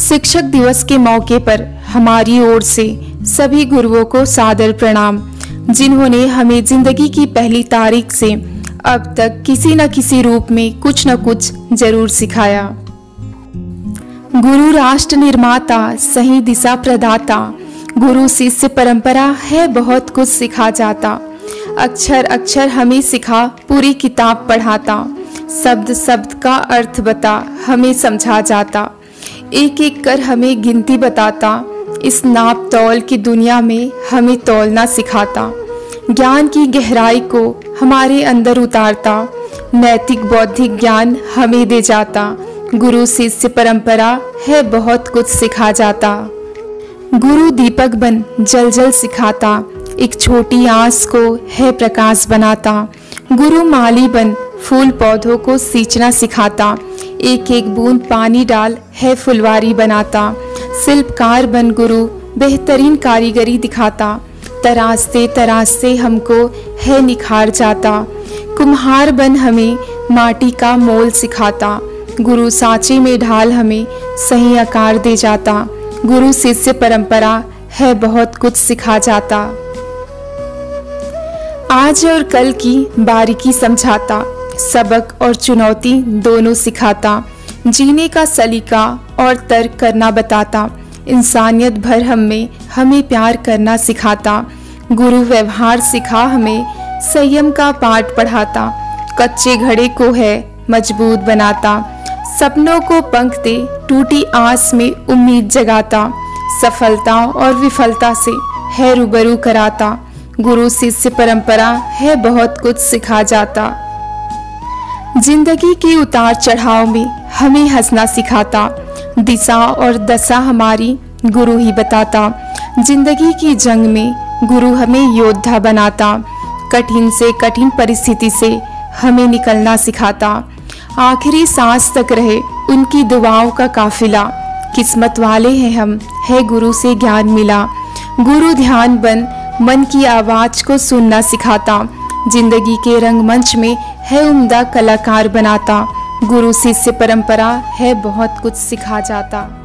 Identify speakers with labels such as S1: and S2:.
S1: शिक्षक दिवस के मौके पर हमारी ओर से सभी गुरुओं को सादर प्रणाम, जिन्होंने हमें ज़िंदगी की पहली तारीख से अब तक किसी न किसी रूप में कुछ न कुछ ज़रूर सिखाया। गुरु राष्ट्र निर्माता, सही दिशा प्रदाता, गुरु शिष्य परंपरा है बहुत कुछ सिखा जाता। अक्षर अक्षर हमें सिखा, पूरी किताब पढ़ाता। शब्द शब्द का अर्थ बता, हमें समझा जाता। एक एक कर हमें गिनती बताता, इस नाप तौल की दुनिया में हमें तौलना सिखाता। ज्ञान की गहराई को हमारे अंदर उतारता, नैतिक बौद्धिक ज्ञान हमें दे जाता। गुरु शिष्य परंपरा है बहुत कुछ सिखा जाता। गुरु दीपक बन जल जल सिखाता, एक छोटी आस को है प्रकाश बनाता। गुरु माली बन फूल पौधों को सींचना सिखाता। एक एक बूंद पानी डाल, है फुलवारी बनाता। शिल्पकार बन गुरु, बेहतरीन कारीगरी दिखाता। तरासते तरासते हमको है निखार जाता। कुम्हार बन हमें, माटी का मोल सिखाता। गुरु सांचे में ढाल हमें, सही आकार दे जाता। गुरु शिष्य परंपरा, है बहुत कुछ सिखा जाता। आज और कल की बारीकी समझाता। सबक और चुनौती दोनों सिखाता, जीने का सलीका और तर्क करना बताता। इंसानियत भर हम में हमें प्यार करना सिखाता। गुरु व्यवहार सिखा हमें, संयम का पाठ पढ़ाता। कच्चे घड़े को है मज़बूत बनाता। सपनों को पंख दे, टूटी आस में उम्मीद जगाता। सफलता और विफलता से है रूबरू कराता। गुरु शिष्य परंपरा है बहुत कुछ सिखा जाता। ज़िंदगी के उतार चढ़ाव में हमें हंसना सिखाता, दिशा और दशा हमारी गुरु ही बताता। ज़िंदगी की जंग में गुरु हमें योद्धा बनाता, कठिन से कठिन परिस्थिति से हमें निकलना सिखाता। आखिरी सांस तक रहे उनकी दुआओं का काफिला। किस्मत वाले हैं हम, है गुरु से ज्ञान मिला। गुरु ध्यान बन, मन की आवाज़ को सुनना सिखाता। ज़िंदगी के रंगमंच में है उम्दा कलाकार बनाता। गुरु शिष्य परंपरा है बहुत कुछ सिखा जाता।